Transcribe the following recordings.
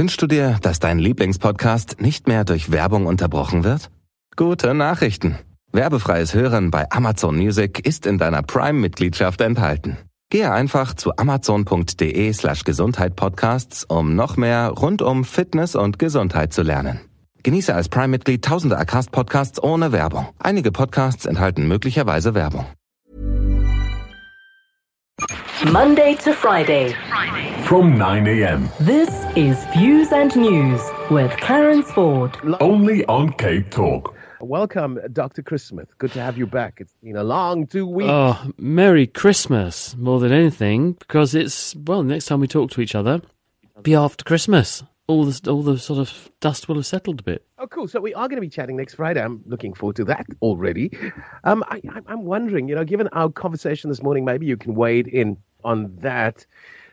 Wünschst du dir, dass dein Lieblingspodcast nicht mehr durch Werbung unterbrochen wird? Gute Nachrichten. Werbefreies Hören bei Amazon Music ist in deiner Prime-Mitgliedschaft enthalten. Gehe einfach zu amazon.de slash Gesundheit-Podcasts, um noch mehr rund um Fitness und Gesundheit zu lernen. Genieße als Prime-Mitglied tausende Acast-Podcasts ohne Werbung. Einige Podcasts enthalten möglicherweise Werbung. Monday to Friday. From 9 a.m. This is Views and News with Clarence Ford. Only on Cape Talk. Welcome, Dr. Chris Smith. Good to have you back. It's been a long two weeks. Oh, Merry Christmas more than anything, because it's well, next time we talk to each other, be after Christmas. All the all the sort of dust will have settled a bit. Oh, cool. So we are going to be chatting next Friday. I'm looking forward to that already. Um, I, I, I'm wondering, you know, given our conversation this morning, maybe you can wade in on that.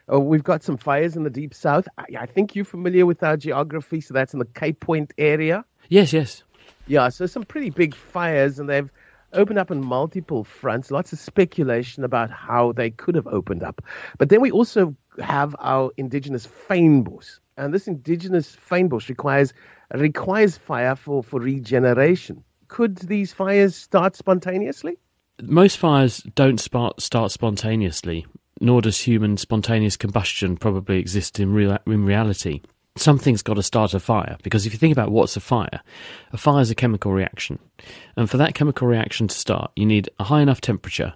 Oh, we've got some fires in the deep south. I, I think you're familiar with our geography, so that's in the Cape Point area. Yes, yes. Yeah, so some pretty big fires, and they've opened up on multiple fronts. Lots of speculation about how they could have opened up. But then we also have our indigenous fynbos, and this indigenous fynbos requires requires fire for, for regeneration. Could these fires start spontaneously? Most fires don't start spontaneously, nor does human spontaneous combustion probably exist in real in reality. Something's got to start a fire because if you think about what's a fire, a fire is a chemical reaction, and for that chemical reaction to start, you need a high enough temperature,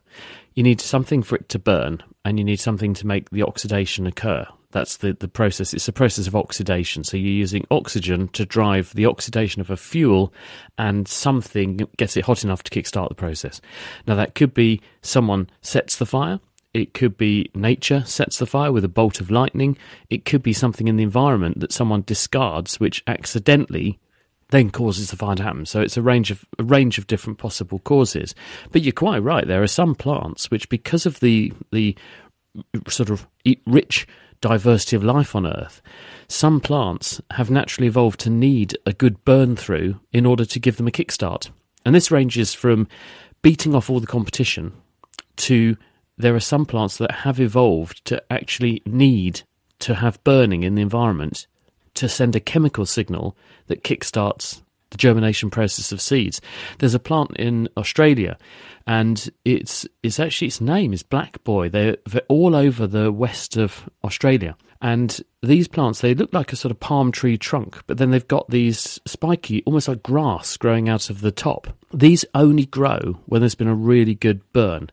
you need something for it to burn, and you need something to make the oxidation occur. That's the, the process. It's a process of oxidation. So you're using oxygen to drive the oxidation of a fuel, and something gets it hot enough to kickstart the process. Now, that could be someone sets the fire. It could be nature sets the fire with a bolt of lightning. It could be something in the environment that someone discards, which accidentally then causes the fire to happen. So it's a range of a range of different possible causes. But you're quite right. There are some plants which, because of the the sort of rich diversity of life on Earth, some plants have naturally evolved to need a good burn through in order to give them a kickstart. And this ranges from beating off all the competition to there are some plants that have evolved to actually need to have burning in the environment to send a chemical signal that kickstarts the germination process of seeds. There's a plant in Australia, and it's it's actually its name is black boy. They're, they're all over the west of Australia, and these plants they look like a sort of palm tree trunk, but then they've got these spiky, almost like grass, growing out of the top. These only grow when there's been a really good burn.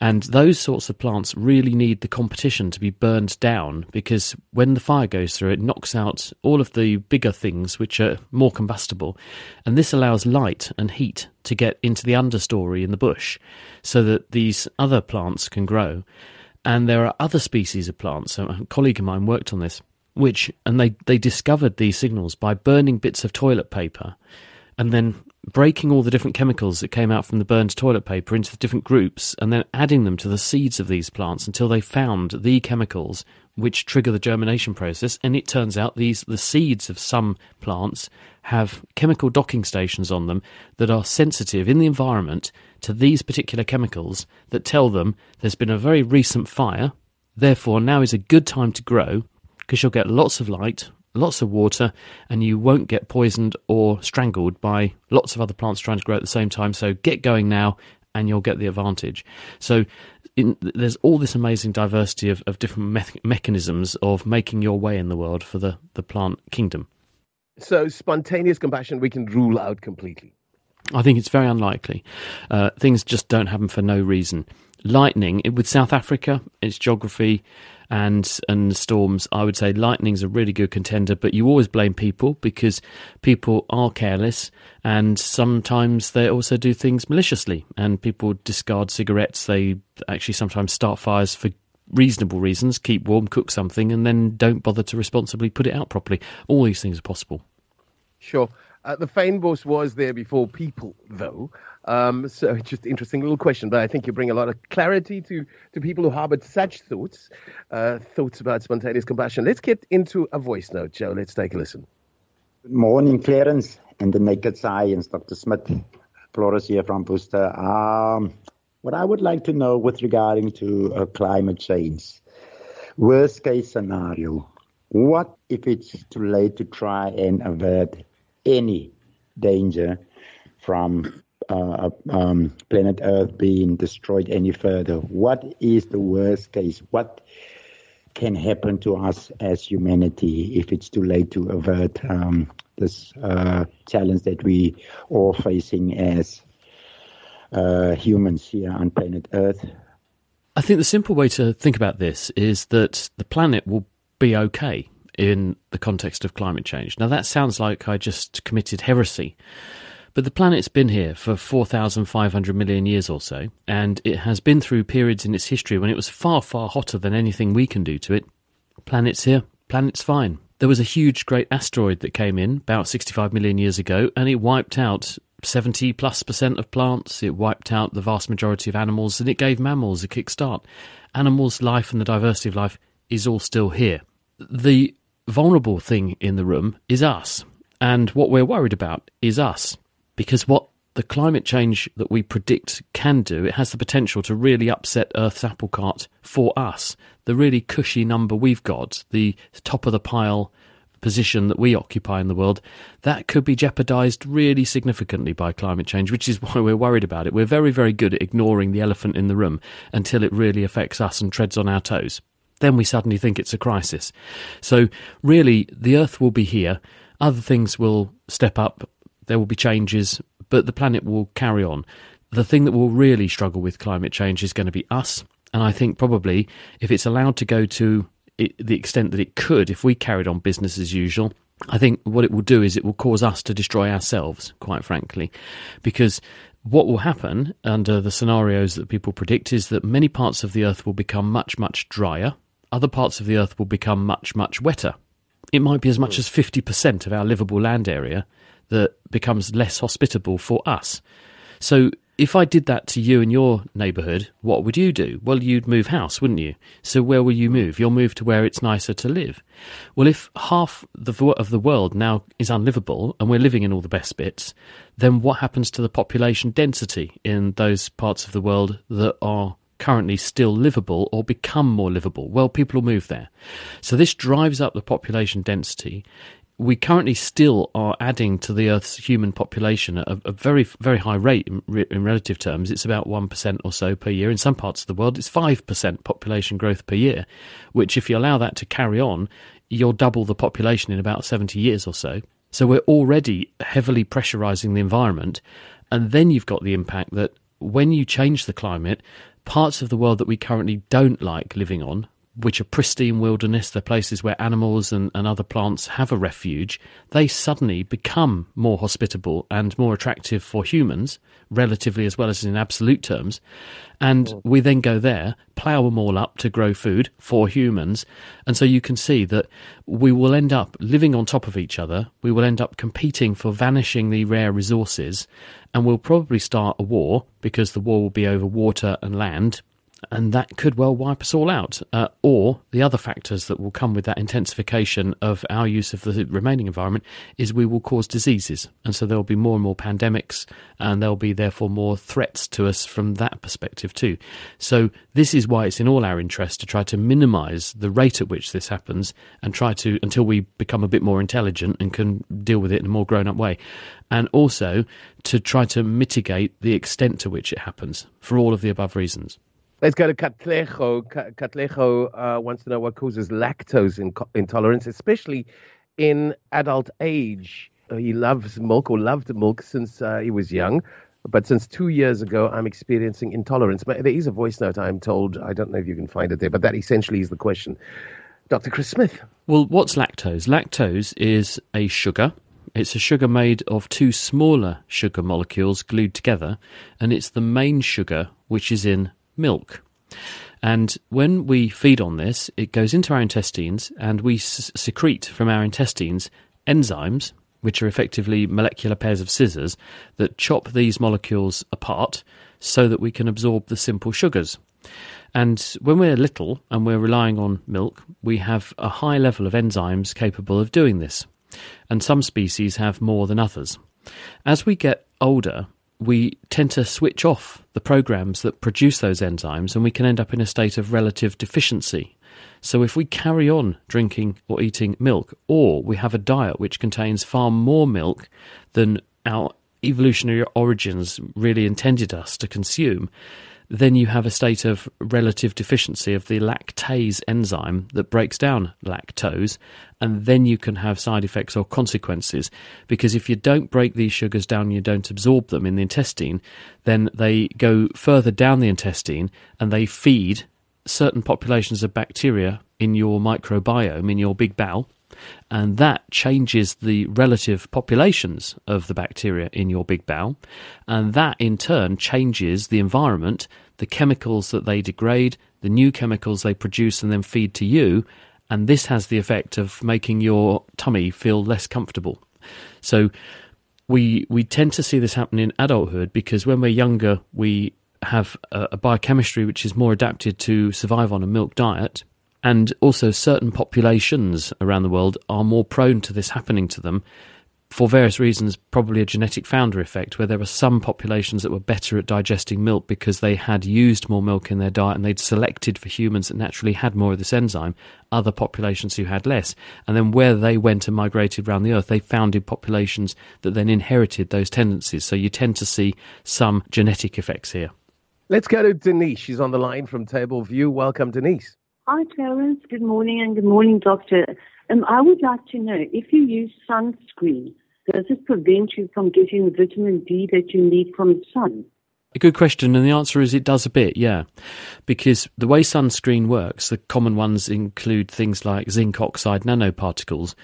And those sorts of plants really need the competition to be burned down because when the fire goes through, it knocks out all of the bigger things which are more combustible. And this allows light and heat to get into the understory in the bush so that these other plants can grow. And there are other species of plants. A colleague of mine worked on this, which, and they, they discovered these signals by burning bits of toilet paper and then breaking all the different chemicals that came out from the burned toilet paper into the different groups and then adding them to the seeds of these plants until they found the chemicals which trigger the germination process. And it turns out these the seeds of some plants have chemical docking stations on them that are sensitive in the environment to these particular chemicals that tell them there's been a very recent fire. Therefore now is a good time to grow because you'll get lots of light lots of water, and you won't get poisoned or strangled by lots of other plants trying to grow at the same time. So get going now, and you'll get the advantage. So in, there's all this amazing diversity of, of different me- mechanisms of making your way in the world for the, the plant kingdom. So spontaneous combustion we can rule out completely. I think it's very unlikely. Uh, things just don't happen for no reason. Lightning with South Africa, its geography, and and storms, I would say lightning's a really good contender. But you always blame people because people are careless, and sometimes they also do things maliciously. And people discard cigarettes. They actually sometimes start fires for reasonable reasons, keep warm, cook something, and then don't bother to responsibly put it out properly. All these things are possible. Sure. Uh, the fynbos was there before people, though. Um, so just interesting little question, but I think you bring a lot of clarity to, to people who harbored such thoughts, uh, thoughts about spontaneous combustion. Let's get into a voice note, Joe. Let's take a listen. Good morning, Clarence and the Naked Science, Dr. Smith. Flores here from Booster. Um, what I would like to know with regarding to uh, climate change, worst case scenario, What if it's too late to try and avert any danger from uh, um, planet Earth being destroyed any further? What is the worst case? What can happen to us as humanity if it's too late to avert um, this uh, challenge that we are facing as uh, humans here on planet Earth? I think the simple way to think about this is that the planet will be okay in the context of climate change. Now, that sounds like I just committed heresy, but the planet's been here for 4,500 million years or so, and it has been through periods in its history when it was far, far hotter than anything we can do to it. Planet's here, planet's fine. There was a huge, great asteroid that came in about 65 million years ago, and it wiped out 70 plus percent of plants. It wiped out the vast majority of animals, and it gave mammals a kickstart. Animals' life and the diversity of life is all still here. The vulnerable thing in the room is us. And what we're worried about is us. Because what the climate change that we predict can do, it has the potential to really upset Earth's apple cart for us. The really cushy number we've got, the top of the pile position that we occupy in the world, that could be jeopardized really significantly by climate change, which is why we're worried about it. We're very, very good at ignoring the elephant in the room until it really affects us and treads on our toes then we suddenly think it's a crisis. So, really, the Earth will be here, other things will step up, there will be changes, but the planet will carry on. The thing that will really struggle with climate change is going to be us. And I think probably if it's allowed to go to it, the extent that it could, if we carried on business as usual, I think what it will do is it will cause us to destroy ourselves, quite frankly, because what will happen under the scenarios that people predict is that many parts of the earth will become much, much drier other parts of the Earth will become much, much wetter. It might be as much hmm. as 50% of our livable land area that becomes less hospitable for us. So, if I did that to you in your neighbourhood, what would you do? Well, you'd move house, wouldn't you? So, where will you move? You'll move to where it's nicer to live. Well, if half the, of the world now is unlivable and we're living in all the best bits, then what happens to the population density in those parts of the world that are currently still livable or become more livable? Well, people will move there. So this drives up the population density. We currently still are adding to the Earth's human population at a, very, very high rate in, in relative terms. It's about 1% or so per year. In some parts of the world, it's 5% population growth per year, which, if you allow that to carry on, you'll double the population in about 70 years or so. So we're already heavily pressurizing the environment. And then you've got the impact that when you change the climate, parts of the world that we currently don't like living on, which are pristine wilderness, they're places where animals and, and other plants have a refuge, they suddenly become more hospitable and more attractive for humans, relatively as well as in absolute terms. And we then go there, plough them all up to grow food for humans. And so you can see that we will end up living on top of each other. We will end up competing for vanishingly rare resources. And we'll probably start a war because the war will be over water and land and that could well wipe us all out. Uh, or the other factors that will come with that intensification of our use of the remaining environment is we will cause diseases, and so there will be more and more pandemics, and there will be therefore more threats to us from that perspective too. So this is why it's in all our interest to try to minimise the rate at which this happens, and try to until we become a bit more intelligent and can deal with it in a more grown-up way, and also to try to mitigate the extent to which it happens for all of the above reasons. Let's go to Katlego. Katlego uh, wants to know what causes lactose intolerance, especially in adult age. Uh, he loves milk or loved milk since uh, he was young. But since two years ago, I'm experiencing intolerance. But there is a voice note, I'm told. I don't know if you can find it there, but that essentially is the question. Dr. Chris Smith. Well, what's lactose? Lactose is a sugar. It's a sugar made of two smaller sugar molecules glued together, and it's the main sugar which is in milk. And when we feed on this, it goes into our intestines and we s- secrete from our intestines enzymes, which are effectively molecular pairs of scissors that chop these molecules apart so that we can absorb the simple sugars. And when we're little and we're relying on milk, we have a high level of enzymes capable of doing this. And some species have more than others. As we get older, we tend to switch off the programs that produce those enzymes and we can end up in a state of relative deficiency. So if we carry on drinking or eating milk, or we have a diet which contains far more milk than our evolutionary origins really intended us to consume, then you have a state of relative deficiency of the lactase enzyme that breaks down lactose, and then you can have side effects or consequences. Because if you don't break these sugars down, you don't absorb them in the intestine, then they go further down the intestine and they feed certain populations of bacteria in your microbiome, in your big bowel, and that changes the relative populations of the bacteria in your big bowel, and that in turn changes the environment, the chemicals that they degrade, the new chemicals they produce and then feed to you, and this has the effect of making your tummy feel less comfortable. So we we tend to see this happen in adulthood because when we're younger we have a, a biochemistry which is more adapted to survive on a milk diet and also, certain populations around the world are more prone to this happening to them for various reasons, probably a genetic founder effect, where there were some populations that were better at digesting milk because they had used more milk in their diet and they'd selected for humans that naturally had more of this enzyme, other populations who had less. And then where they went and migrated around the earth, they founded populations that then inherited those tendencies. So you tend to see some genetic effects here. Let's go to Denise. She's on the line from Table View. Welcome, Denise. Hi, Clarence. Good morning and good morning, Doctor. Um, I would like to know if you use sunscreen, does it prevent you from getting the vitamin D that you need from the sun? A good question, and the answer is it does a bit, yeah. Because the way sunscreen works, the common ones include things like zinc oxide nanoparticles.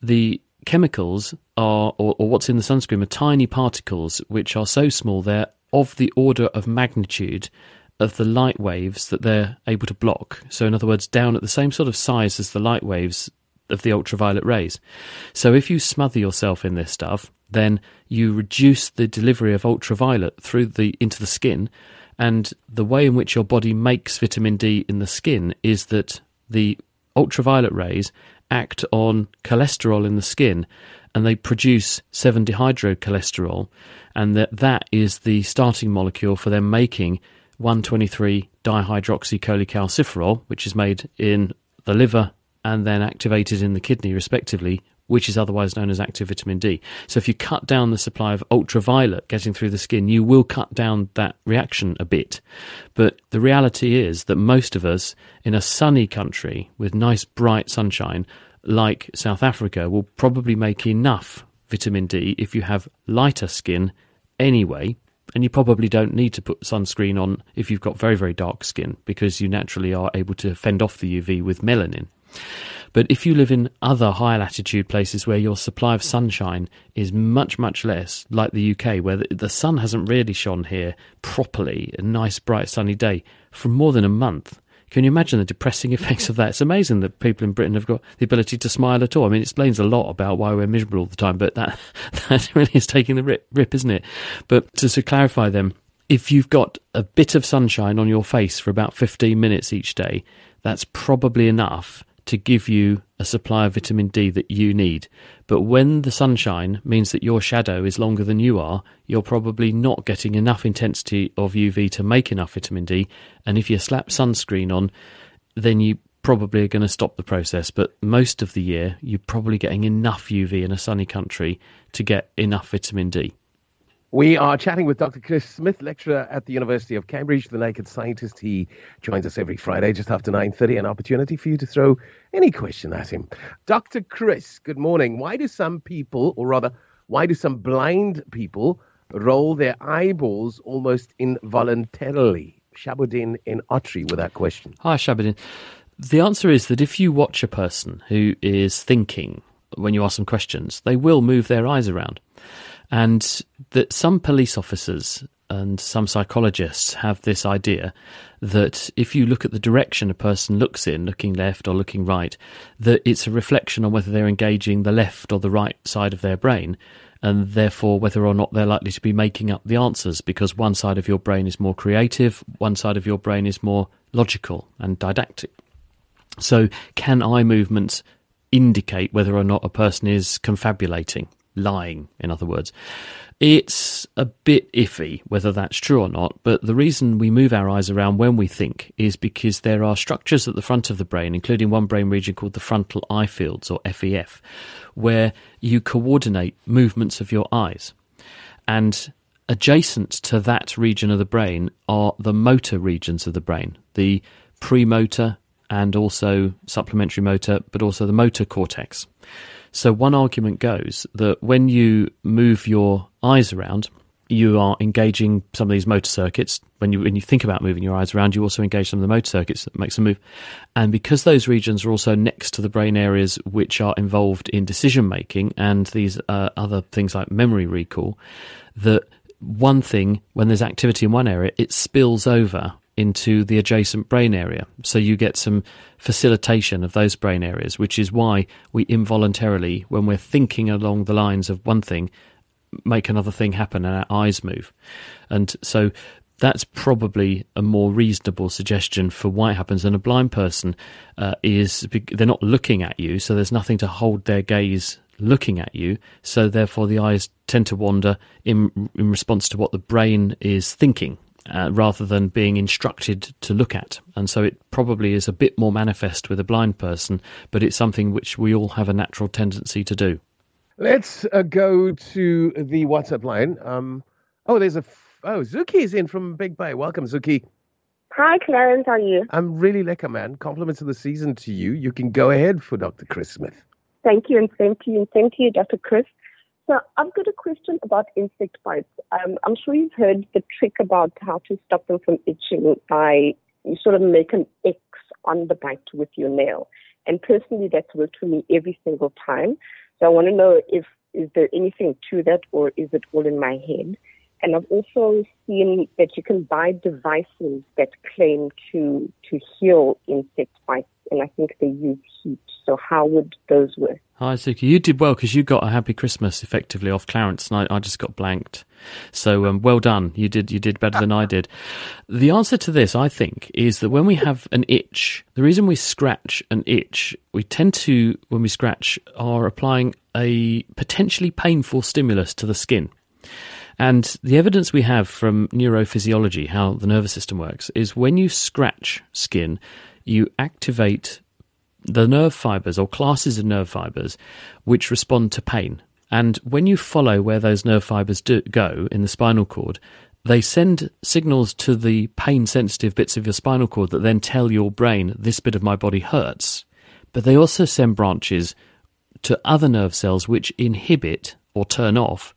The chemicals are, or, or what's in the sunscreen, are tiny particles which are so small they're of the order of magnitude of the light waves that they're able to block. So, in other words, down at the same sort of size as the light waves of the ultraviolet rays. So, if you smother yourself in this stuff, then you reduce the delivery of ultraviolet through the into the skin. And the way in which your body makes vitamin D in the skin is that the ultraviolet rays act on cholesterol in the skin and they produce 7 dehydrocholesterol and that that is the starting molecule for them making 123 dihydroxycholecalciferol, which is made in the liver and then activated in the kidney, respectively, which is otherwise known as active vitamin D. So, if you cut down the supply of ultraviolet getting through the skin, you will cut down that reaction a bit. But the reality is that most of us in a sunny country with nice bright sunshine, like South Africa, will probably make enough vitamin D if you have lighter skin anyway and you probably don't need to put sunscreen on if you've got very, very dark skin because you naturally are able to fend off the UV with melanin. But if you live in other high latitude places where your supply of sunshine is much, much less, like the UK, where the sun hasn't really shone here properly, a nice, bright, sunny day, for more than a month, can you imagine the depressing effects of that? It's amazing that people in Britain have got the ability to smile at all. I mean, it explains a lot about why we're miserable all the time, but that, that really is taking the rip, rip isn't it? But to, to clarify them, if you've got a bit of sunshine on your face for about 15 minutes each day, that's probably enough to give you a supply of vitamin D that you need. But when the sunshine means that your shadow is longer than you are, you're probably not getting enough intensity of UV to make enough vitamin D. And if you slap sunscreen on, then you probably are going to stop the process. But most of the year, you're probably getting enough UV in a sunny country to get enough vitamin D. We are chatting with Dr. Chris Smith, lecturer at the University of Cambridge, the Naked Scientist. He joins us every Friday just after 9.30, an opportunity for you to throw any question at him. Dr. Chris, good morning. Why do some people, or rather, why do some blind people roll their eyeballs almost involuntarily? Shabudin in Ottery with that question. Hi, Shabudin. The answer is that if you watch a person who is thinking when you ask them questions, they will move their eyes around and that some police officers and some psychologists have this idea that if you look at the direction a person looks in, looking left or looking right, that it's a reflection on whether they're engaging the left or the right side of their brain, and therefore whether or not they're likely to be making up the answers because one side of your brain is more creative, one side of your brain is more logical and didactic. So, can eye movements indicate whether or not a person is confabulating? Lying, in other words. It's a bit iffy whether that's true or not, but the reason we move our eyes around when we think is because there are structures at the front of the brain, including one brain region called the frontal eye fields, or FEF, where you coordinate movements of your eyes. And adjacent to that region of the brain are the motor regions of the brain, the premotor and also supplementary motor, but also the motor cortex. So one argument goes that when you move your eyes around, you are engaging some of these motor circuits. When you when you think about moving your eyes around, you also engage some of the motor circuits that makes them move. And because those regions are also next to the brain areas which are involved in decision making and these uh, other things like memory recall, that one thing when there's activity in one area, it spills over into the adjacent brain area. So you get some facilitation of those brain areas, which is why we involuntarily, when we're thinking along the lines of one thing, make another thing happen and our eyes move. And so that's probably a more reasonable suggestion for why it happens. And a blind person uh, is they're not looking at you, so there's nothing to hold their gaze looking at you. So therefore, the eyes tend to wander in in response to what the brain is thinking uh, rather than being instructed to look at. And so it probably is a bit more manifest with a blind person, but it's something which we all have a natural tendency to do. Let's uh, go to the WhatsApp line. Um, oh, there's a f- oh Zuki's in from Big Bay. Welcome, Zuki. Hi, Clarence. How are you? I'm really lekker, man. Compliments of the season to you. You can go ahead for Dr. Chris Smith. Thank you, and thank you, and thank you, Dr. Chris. So I've got a question about insect bites. Um, I'm sure you've heard the trick about how to stop them from itching by you sort of make an X on the bite with your nail. And personally, that's worked for me every single time. So I want to know if is there anything to that or is it all in my head? And I've also seen that you can buy devices that claim to to heal insect bites, and I think they use heat. So how would those work? Hi, Zuki. You did well because you got a happy Christmas effectively off Clarence, and I, I just got blanked. So um, well done. You did you did better than I did. The answer to this, I think, is that when we have an itch, the reason we scratch an itch, we tend to when we scratch are applying a potentially painful stimulus to the skin. And the evidence we have from neurophysiology, how the nervous system works, is when you scratch skin, you activate the nerve fibers or classes of nerve fibers which respond to pain. And when you follow where those nerve fibers do, go in the spinal cord, they send signals to the pain sensitive bits of your spinal cord that then tell your brain, this bit of my body hurts. But they also send branches to other nerve cells which inhibit or turn off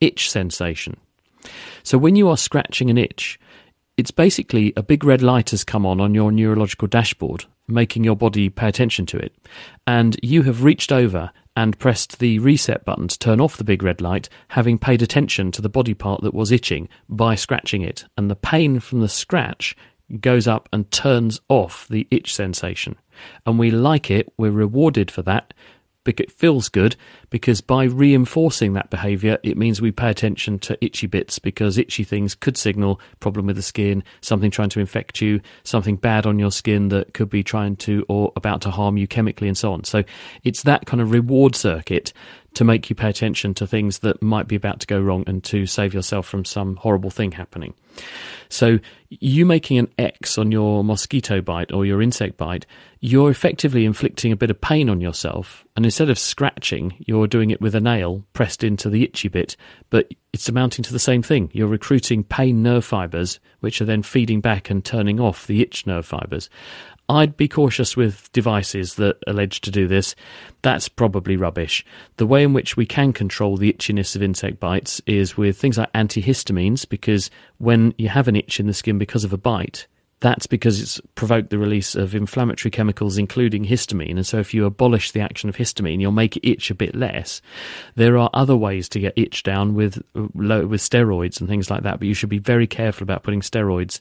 itch sensation. So when you are scratching an itch, it's basically a big red light has come on on your neurological dashboard, making your body pay attention to it. And you have reached over and pressed the reset button to turn off the big red light, having paid attention to the body part that was itching by scratching it. And the pain from the scratch goes up and turns off the itch sensation. And we like it, we're rewarded for that it feels good because by reinforcing that behavior, it means we pay attention to itchy bits because itchy things could signal problem with the skin, something trying to infect you, something bad on your skin that could be trying to or about to harm you chemically and so on. So it's that kind of reward circuit to make you pay attention to things that might be about to go wrong and to save yourself from some horrible thing happening. So, you making an X on your mosquito bite or your insect bite, you're effectively inflicting a bit of pain on yourself. And instead of scratching, you're doing it with a nail pressed into the itchy bit, but it's amounting to the same thing. You're recruiting pain nerve fibers, which are then feeding back and turning off the itch nerve fibers. I'd be cautious with devices that allege to do this. That's probably rubbish. The way in which we can control the itchiness of insect bites is with things like antihistamines, because when you have an itch in the skin because of a bite, that's because it's provoked the release of inflammatory chemicals, including histamine. And so, if you abolish the action of histamine, you'll make it itch a bit less. There are other ways to get itch down with uh, with steroids and things like that, but you should be very careful about putting steroids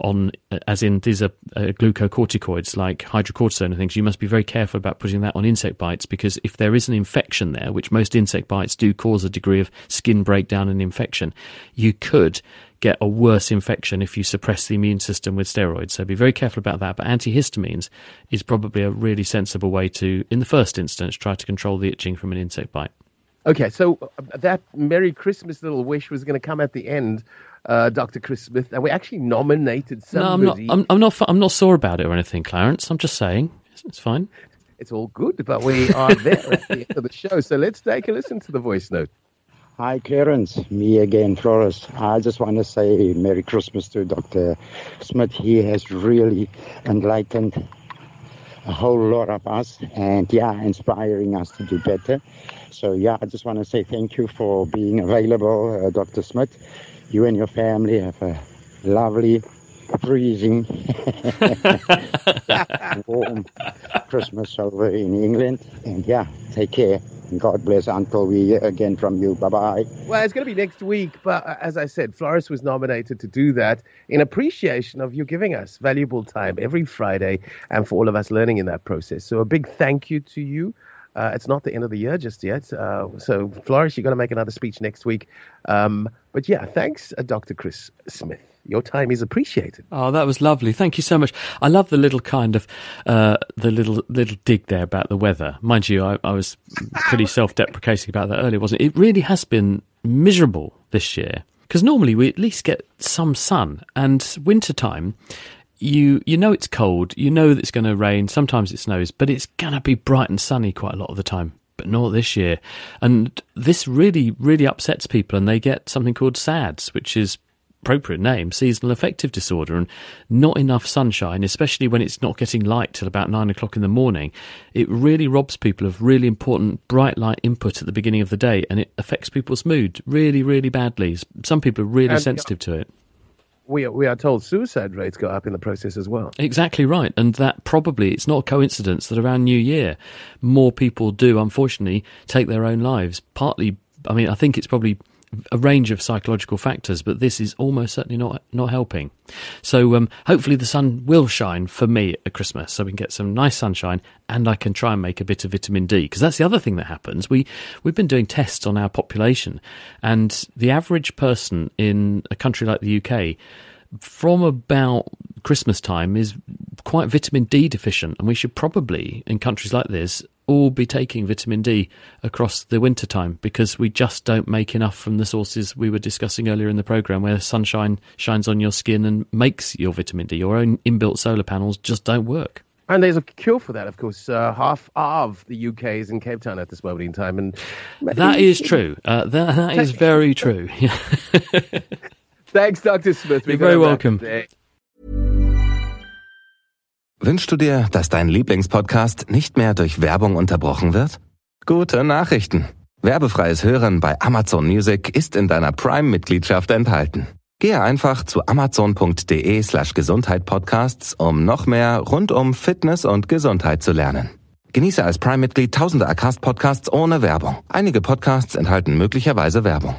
on, as in these are uh, glucocorticoids like hydrocortisone and things, you must be very careful about putting that on insect bites because if there is an infection there, which most insect bites do cause a degree of skin breakdown and infection, you could get a worse infection if you suppress the immune system with steroids. So be very careful about that. But antihistamines is probably a really sensible way to, in the first instance, try to control the itching from an insect bite. Okay, so uh, that Merry Christmas little wish was going to come at the end, uh, Dr. Chris Smith, and we actually nominated somebody. No, I'm not. I'm, I'm not. I'm not sore about it or anything, Clarence. I'm just saying it's, it's fine. It's all good, but we are there at the end of the show. So let's take a listen to the voice note. Hi, Clarence. Me again, Flores. I just want to say Merry Christmas to Dr. Smith. He has really enlightened a whole lot of us and, yeah, inspiring us to do better. So, yeah, I just want to say thank you for being available, uh, Dr. Smith. You and your family have a lovely, freezing, warm Christmas over in England. And, yeah, take care. And God bless until we hear again from you. Bye bye. Well, it's going to be next week, but uh, as I said, Floris was nominated to do that in appreciation of you giving us valuable time every Friday and for all of us learning in that process. So a big thank you to you. Uh, it's not the end of the year just yet. Uh, so, Flores, you're going to make another speech next week. Um, but yeah, thanks, uh, Dr. Chris Smith. Your time is appreciated. Oh, that was lovely. Thank you so much. I love the little kind of uh, the little little dig there about the weather. Mind you, I, I was pretty self-deprecating about that earlier, wasn't it? It really has been miserable this year because normally we at least get some sun and wintertime. You you know it's cold. You know that it's going to rain. Sometimes it snows, but it's going to be bright and sunny quite a lot of the time. But not this year, and this really really upsets people, and they get something called SADS, which is appropriate name, seasonal affective disorder, and not enough sunshine, especially when it's not getting light till about nine o'clock in the morning, it really robs people of really important bright light input at the beginning of the day, and it affects people's mood really, really badly. Some people are really And- sensitive to it. We are, we are told suicide rates go up in the process as well. Exactly right, and that probably it's not a coincidence that around New Year, more people do unfortunately take their own lives. Partly, I mean, I think it's probably a range of psychological factors, but this is almost certainly not not helping. So, um, hopefully, the sun will shine for me at Christmas, so we can get some nice sunshine, and I can try and make a bit of vitamin D because that's the other thing that happens. We we've been doing tests on our population, and the average person in a country like the UK from about Christmas time is quite vitamin D deficient, and we should probably, in countries like this, all be taking vitamin D across the winter time because we just don't make enough from the sources we were discussing earlier in the program, where sunshine shines on your skin and makes your vitamin D. Your own inbuilt solar panels just don't work. And there's a cure for that, of course. Uh, half of the UK is in Cape Town at this moment in time, and That is true. Uh, that, that is very true. Thanks, Dr. Smith. We're You're very welcome. Wünschst du dir, dass dein Lieblingspodcast nicht mehr durch Werbung unterbrochen wird? Gute Nachrichten. Werbefreies Hören bei Amazon Music ist in deiner Prime-Mitgliedschaft enthalten. Gehe einfach zu amazon.de slash Gesundheit-Podcasts, um noch mehr rund um Fitness und Gesundheit zu lernen. Genieße als Prime-Mitglied tausende Acast-Podcasts ohne Werbung. Einige Podcasts enthalten möglicherweise Werbung.